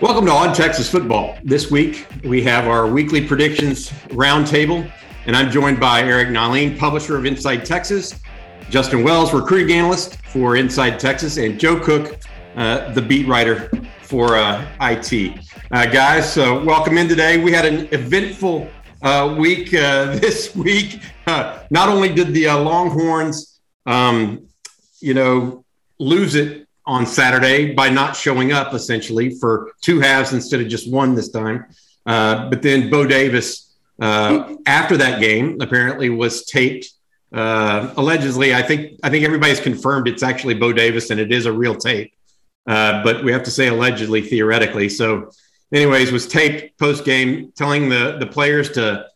Welcome to On Texas Football. This week, we have our weekly predictions roundtable, and I'm joined by Eric Nahlin, publisher of Inside Texas, Justin Wells, recruiting analyst for Inside Texas, and Joe Cook, uh, the beat writer for uh, IT. Uh, guys, so welcome in today. We had an eventful uh, week uh, this week. Uh, not only did the Longhorns, um, you know, lose it on Saturday by not showing up essentially for two halves instead of just one this time. Uh, but then Bo Davis, uh, after that game, apparently was taped. Uh, allegedly, I think I think everybody's confirmed it's actually Bo Davis and it is a real tape. Uh, but we have to say allegedly, theoretically. So, anyways, was taped post game, telling the the players to,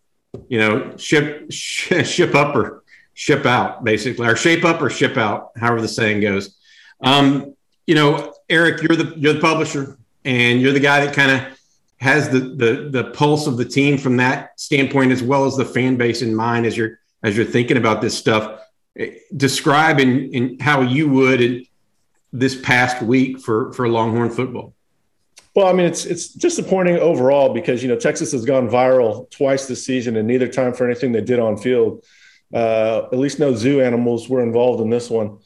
you know, ship sh- ship up or ship out, basically, or shape up or ship out, however the saying goes. Um, you know, Eric, you're the you're the publisher, and you're the guy that kind of has the, the the pulse of the team from that standpoint, as well as the fan base in mind as you're as you're thinking about this stuff. Describe in, in how you would in this past week for for Longhorn football. Well, I mean, it's it's disappointing overall because you know Texas has gone viral twice this season, and neither time for anything they did on field. Uh, at least no zoo animals were involved in this one.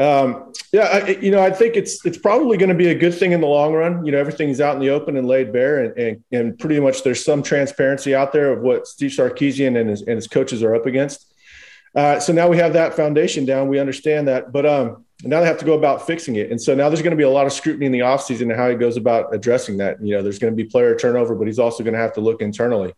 Um, yeah, I, you know, I think it's it's probably going to be a good thing in the long run. You know, everything's out in the open and laid bare, and and, and pretty much there's some transparency out there of what Steve Sarkisian and his, and his coaches are up against. Uh, so now we have that foundation down. We understand that, but um, now they have to go about fixing it. And so now there's going to be a lot of scrutiny in the offseason and how he goes about addressing that. You know, there's going to be player turnover, but he's also going to have to look internally.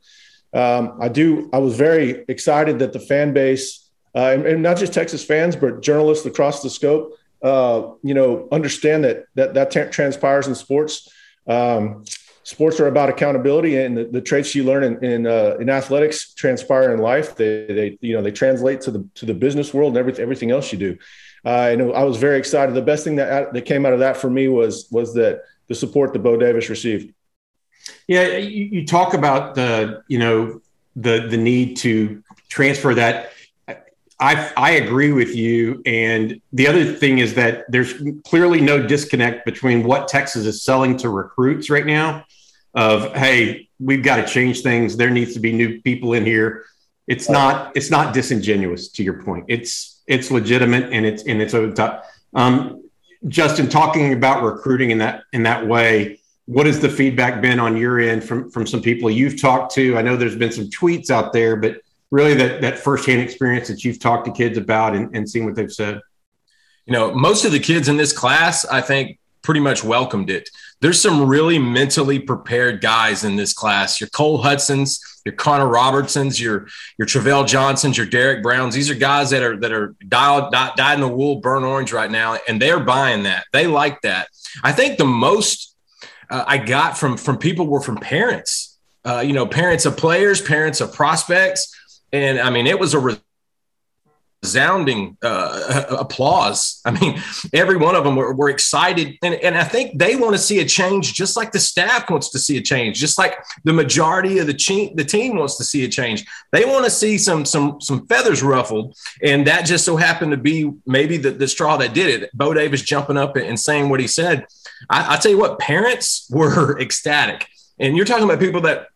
Um, I do. I was very excited that the fan base and, and, not just Texas fans, but journalists across the scope, uh, you know, understand that that that t- transpires in sports. Um, sports are about accountability, and the, the traits you learn in in, uh, in, athletics transpire in life. They, they you know they translate to the to the business world and everything everything else you do. Uh, and I was very excited. The best thing that that came out of that for me was was that the support that Bo Davis received. Yeah, you, you talk about the you know the the need to transfer that I, I agree with you. And the other thing is that there's clearly no disconnect between what Texas is selling to recruits right now of, hey, we've got to change things. There needs to be new people in here. It's not it's not disingenuous to your point. It's it's legitimate and it's and it's over top. Um, Justin, talking about recruiting in that in that way, what has the feedback been on your end from from some people you've talked to? I know there's been some tweets out there, but really that that firsthand experience that you've talked to kids about and, and seen what they've said? You know, most of the kids in this class, I think, pretty much welcomed it. There's some really mentally prepared guys in this class. Your Cole Hutsons, your Connor Robertsons, your your Travell Johnsons, your Derek Browns. These are guys that are that are dialed dyed in the wool, burn orange right now, and they're buying that. They like that. I think the most uh, I got from from people were from parents. Uh, you know, parents of players, parents of prospects and I mean, it was a resounding uh, applause. I mean, every one of them were, were excited, and, and I think they want to see a change, just like the staff wants to see a change, just like the majority of the, che- the team wants to see a change. They want to see some some some feathers ruffled, and that just so happened to be maybe the, the straw that did it. Bo Davis jumping up and saying what he said. I, I tell you what, parents were ecstatic, and you're talking about people that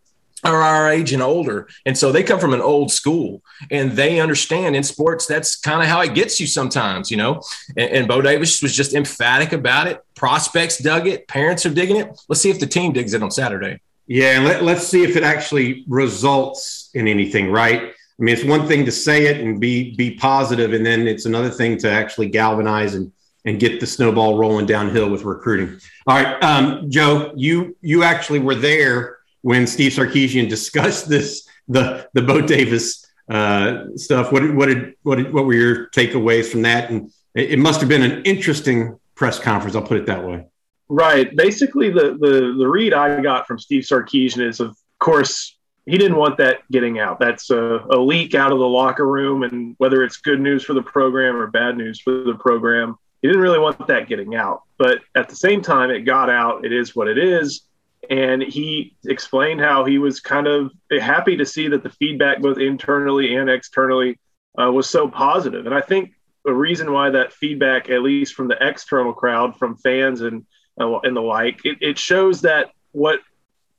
are our age and older. And so they come from an old school and they understand in sports, that's kind of how it gets you sometimes, you know. And, and Bo Davis was just emphatic about it. Prospects dug it, parents are digging it. Let's see if the team digs it on Saturday. Yeah, and let, let's see if it actually results in anything, right? I mean, it's one thing to say it and be be positive, and then it's another thing to actually galvanize and and get the snowball rolling downhill with recruiting. All right, um, Joe, you you actually were there when Steve Sarkisian discussed this, the the Bo Davis uh, stuff. What what did what did, what were your takeaways from that? And it, it must have been an interesting press conference. I'll put it that way. Right. Basically, the the the read I got from Steve Sarkisian is, of course, he didn't want that getting out. That's a, a leak out of the locker room, and whether it's good news for the program or bad news for the program, he didn't really want that getting out. But at the same time, it got out. It is what it is. And he explained how he was kind of happy to see that the feedback, both internally and externally, uh, was so positive. And I think a reason why that feedback, at least from the external crowd, from fans and uh, and the like, it, it shows that what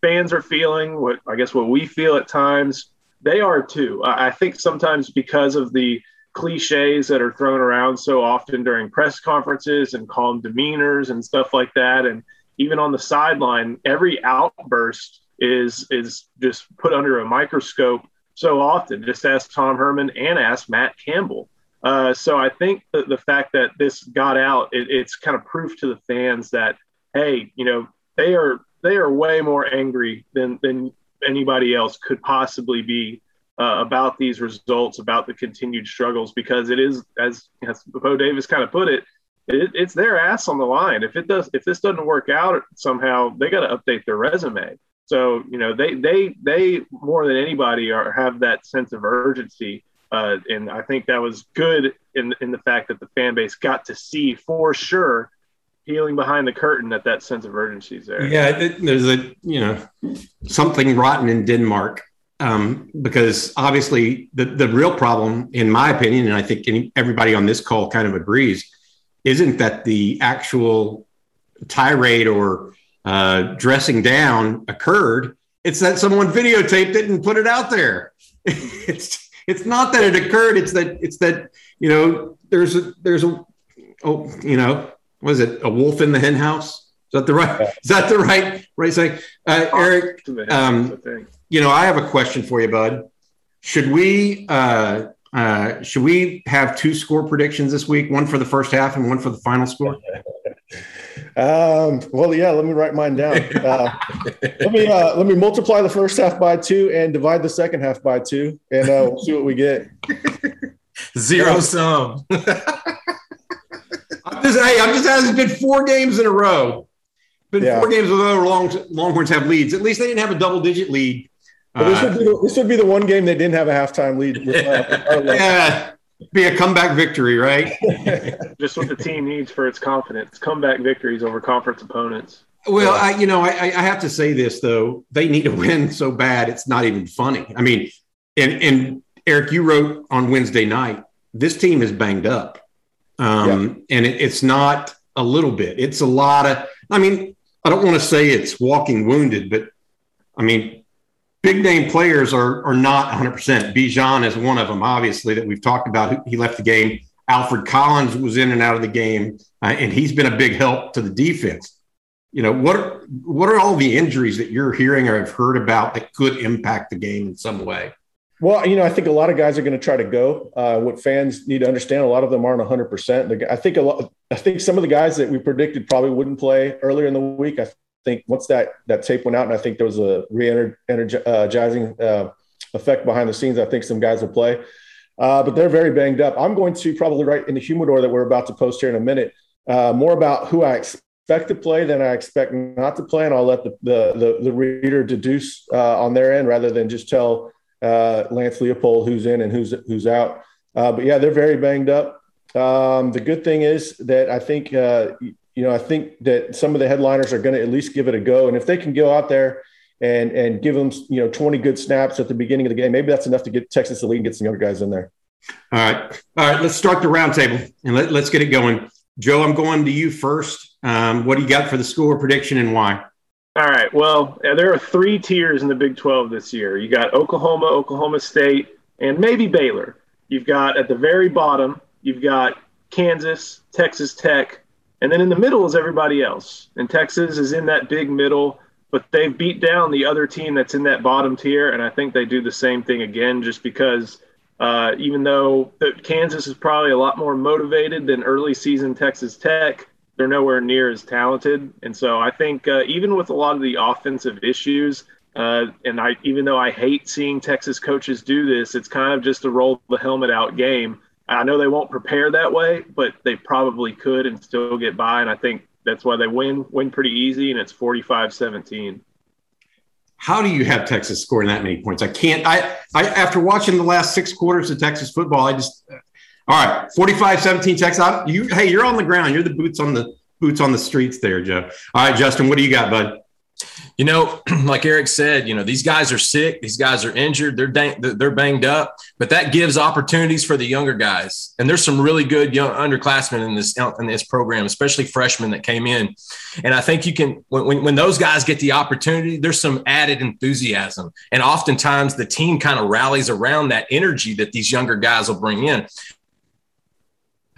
fans are feeling, what I guess what we feel at times, they are too. I, I think sometimes because of the cliches that are thrown around so often during press conferences and calm demeanors and stuff like that, and even on the sideline, every outburst is is just put under a microscope so often. Just ask Tom Herman and ask Matt Campbell. Uh, so I think the fact that this got out, it, it's kind of proof to the fans that hey, you know, they are they are way more angry than than anybody else could possibly be uh, about these results, about the continued struggles, because it is, as, as Bo Davis kind of put it, it, it's their ass on the line. If it does, if this doesn't work out somehow, they got to update their resume. So you know, they they they more than anybody are have that sense of urgency, uh, and I think that was good in in the fact that the fan base got to see for sure peeling behind the curtain that that sense of urgency is there. Yeah, it, there's a you know something rotten in Denmark um, because obviously the the real problem, in my opinion, and I think any, everybody on this call kind of agrees, isn't that the actual tirade or uh, dressing down occurred. It's that someone videotaped it and put it out there. it's it's not that it occurred. It's that it's that you know there's a there's a oh you know was it a wolf in the hen house? Is that the right? Is that the right right saying? Uh, Eric, um, you know, I have a question for you, bud. Should we uh, uh, should we have two score predictions this week? One for the first half and one for the final score. Um, well, yeah. Let me write mine down. Uh, let me uh, let me multiply the first half by two and divide the second half by two, and uh, we'll see what we get. Zero sum. I'm just, hey, I'm just asking. It's been four games in a row. Been yeah. four games with other long, Longhorns have leads. At least they didn't have a double digit lead. Well, this, would the, this, would be the, one game they didn't have a halftime lead. With, uh, yeah, be a comeback victory, right? Just what the team needs for its confidence: comeback victories over conference opponents. Well, I, you know, I, I have to say this though: they need to win so bad it's not even funny. I mean, and and Eric, you wrote on Wednesday night, this team is banged up. Um, yeah. And it, it's not a little bit, it's a lot of, I mean, I don't want to say it's walking wounded, but I mean, big name players are, are not 100%. Bijan is one of them, obviously, that we've talked about. He left the game. Alfred Collins was in and out of the game, uh, and he's been a big help to the defense. You know, what are, what are all the injuries that you're hearing or have heard about that could impact the game in some way? Well, you know, I think a lot of guys are going to try to go. Uh, what fans need to understand, a lot of them aren't 100. percent I think a lot. I think some of the guys that we predicted probably wouldn't play earlier in the week. I think once that that tape went out, and I think there was a re-energizing uh, effect behind the scenes. I think some guys will play, uh, but they're very banged up. I'm going to probably write in the humidor that we're about to post here in a minute uh, more about who I expect to play than I expect not to play, and I'll let the the the, the reader deduce uh, on their end rather than just tell uh, Lance Leipold who's in and who's who's out. Uh, but yeah, they're very banged up. Um, the good thing is that I think uh, you know I think that some of the headliners are going to at least give it a go, and if they can go out there and and give them you know 20 good snaps at the beginning of the game, maybe that's enough to get Texas the lead and get some other guys in there. All right, all right. Let's start the roundtable and let, let's get it going. Joe, I'm going to you first. Um, what do you got for the score prediction and why? All right. Well, there are three tiers in the Big 12 this year. You got Oklahoma, Oklahoma State, and maybe Baylor. You've got at the very bottom, you've got Kansas, Texas Tech, and then in the middle is everybody else. And Texas is in that big middle, but they've beat down the other team that's in that bottom tier. And I think they do the same thing again just because uh, even though Kansas is probably a lot more motivated than early season Texas Tech, they're nowhere near as talented. And so I think uh, even with a lot of the offensive issues, uh, and I even though I hate seeing Texas coaches do this, it's kind of just a roll the helmet out game. I know they won't prepare that way, but they probably could and still get by. And I think That's why they win win pretty easy, and it's 45-17. How do you have Texas scoring that many points? I can't. I, I after watching the last six quarters of Texas football, I just all right, 45-17 Texas. You hey, you're on the ground. You're the boots on the boots on the streets there, Joe. All right, Justin, what do you got, bud? You know, like Eric said, you know these guys are sick. These guys are injured. They're dang, they're banged up. But that gives opportunities for the younger guys. And there's some really good young underclassmen in this in this program, especially freshmen that came in. And I think you can when when those guys get the opportunity, there's some added enthusiasm. And oftentimes the team kind of rallies around that energy that these younger guys will bring in.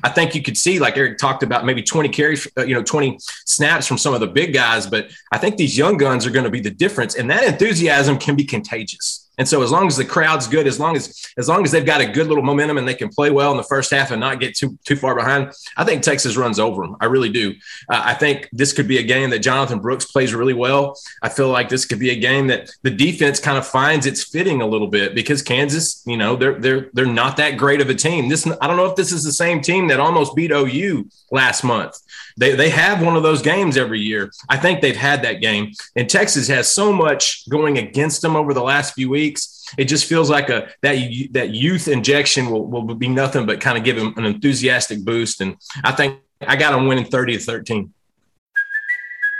I think you could see, like Eric talked about, maybe 20 carries, uh, you know, 20 snaps from some of the big guys. But I think these young guns are going to be the difference. And that enthusiasm can be contagious. And so as long as the crowd's good, as long as as long as they've got a good little momentum and they can play well in the first half and not get too too far behind, I think Texas runs over them. I really do. Uh, I think this could be a game that Jonathan Brooks plays really well. I feel like this could be a game that the defense kind of finds its fitting a little bit because Kansas, you know, they're they're they're not that great of a team. This I don't know if this is the same team that almost beat OU last month. They, they have one of those games every year. I think they've had that game. And Texas has so much going against them over the last few weeks. It just feels like a that that youth injection will, will be nothing but kind of give them an enthusiastic boost. And I think I got them winning 30 to 13.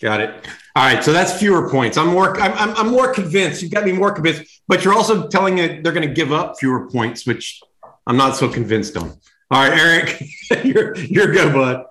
Got it. All right, so that's fewer points. I'm more. I'm, I'm, I'm more convinced. You've got me more convinced, but you're also telling it they're going to give up fewer points, which I'm not so convinced on. All right, Eric, you're you're go, bud.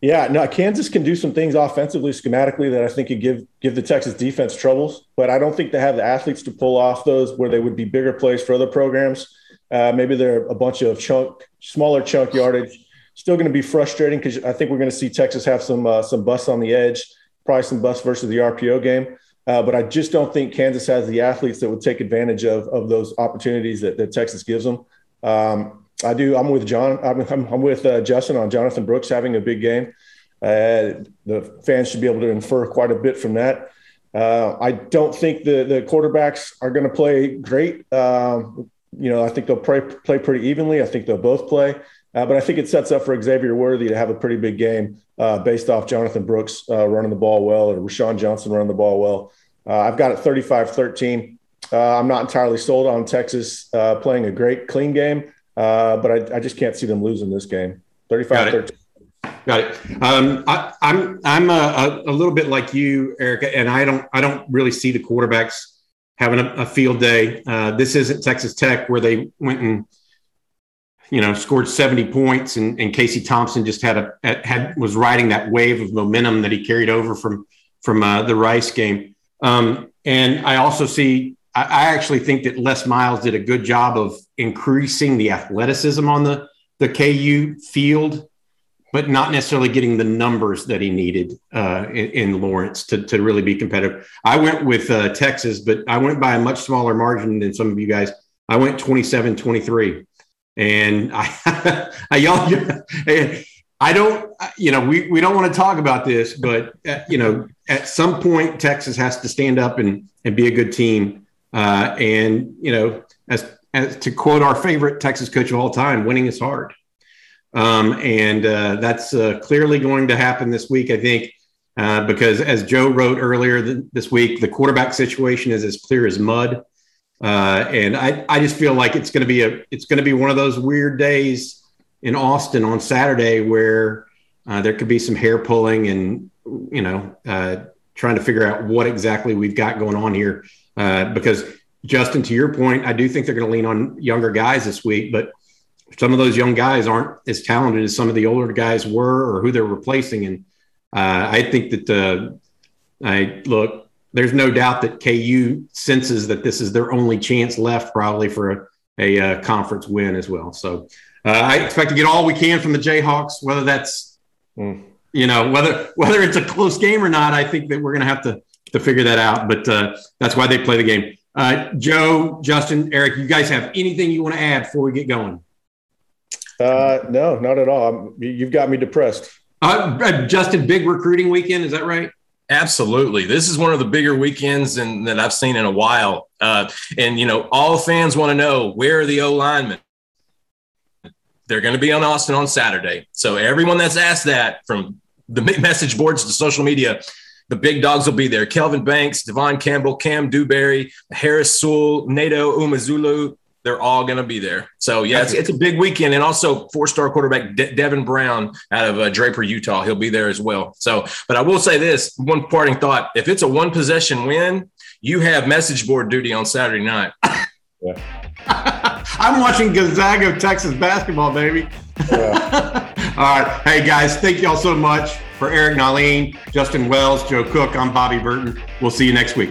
Yeah, no, Kansas can do some things offensively, schematically that I think could give give the Texas defense troubles, but I don't think they have the athletes to pull off those where they would be bigger plays for other programs. Uh, maybe they're a bunch of chunk, smaller chunk yardage still going to be frustrating because I think we're going to see Texas have some uh, some busts on the edge, probably some busts versus the RPO game. Uh, but I just don't think Kansas has the athletes that would take advantage of, of those opportunities that, that Texas gives them. Um, I do. I'm with John. I'm, I'm, I'm with uh, Justin on Jonathan Brooks having a big game. Uh, the fans should be able to infer quite a bit from that. Uh, I don't think the the quarterbacks are going to play great. Um, you know, I think they'll play play pretty evenly. I think they'll both play. Uh, but I think it sets up for Xavier Worthy to have a pretty big game uh, based off Jonathan Brooks uh, running the ball well or Roschon Johnson running the ball well. Uh, I've got it 35 13. Uh, I'm not entirely sold on Texas uh, playing a great, clean game, but I, I, just can't see them losing this game. 35 13. Got it. Um, I, am I'm, I'm a, a, little bit like you, Erica, and I don't I don't really see the quarterbacks having a, a field day. this isn't Texas Tech where they went and you know, scored 70 points, and, and Casey Thompson just had a had was riding that wave of momentum that he carried over from from uh, the Rice game. Um, and I also see, I, I, actually think that Les Miles did a good job of increasing the athleticism on the the KU field, but not necessarily getting the numbers that he needed uh, in, in, Lawrence to, to really be competitive. I went with uh, Texas, but I went by a much smaller margin than some of you guys. I went 27 23. And I, I y'all, I don't, you know, we, we don't want to talk about this, but uh, you know, at some point, Texas has to stand up and, and be a good team. Uh, and you know, as, as to quote our favorite Texas coach of all time, winning is hard. Um, and uh, that's uh, clearly going to happen this week, I think, uh, because as Joe wrote earlier th- this week, the quarterback situation is as clear as mud. Uh, and I, I just feel like it's going to be a it's going to be one of those weird days in Austin on Saturday where uh, there could be some hair pulling and you know uh, trying to figure out what exactly we've got going on here. Uh, because Justin, to your point, I do think they're going to lean on younger guys this week, but some of those young guys aren't as talented as some of the older guys were or who they're replacing. And uh, I think that I look there's no doubt that KU senses that this is their only chance left, probably for a, a, a uh, conference win as well. So uh, I expect to get all we can from the Jayhawks, whether that's mm. you know whether whether it's a close game or not. I think that we're going to have to to figure that out. But uh, that's why they play the game. Uh, Joe, Justin, Eric, you guys have anything you want to add before we get going? Uh, no, not at all. I'm, you've got me depressed. Uh, Justin, big recruiting weekend. Is that right? Absolutely. This is one of the bigger weekends in, that I've seen in a while. Uh, and, you know, all fans want to know where are the O linemen? They're going to be on Austin on Saturday. So, everyone that's asked that from the message boards to social media, the big dogs will be there. Kelvin Banks, Devon Campbell, Cam Dewberry, Harris Sewell, Neto Umeozulu, they're all going to be there. So yeah, it's, it's, a big weekend, and also four-star quarterback De- Devin Brown out of uh, Draper, Utah, he'll be there as well. So, but I will say this: one parting thought: if it's a one-possession win, you have message board duty on Saturday night. Yeah. I'm watching Gonzaga, Texas basketball, baby. Yeah. all right, hey guys, thank y'all so much for Eric Nahlin, Justin Wells, Joe Cook. I'm Bobby Burton. We'll see you next week.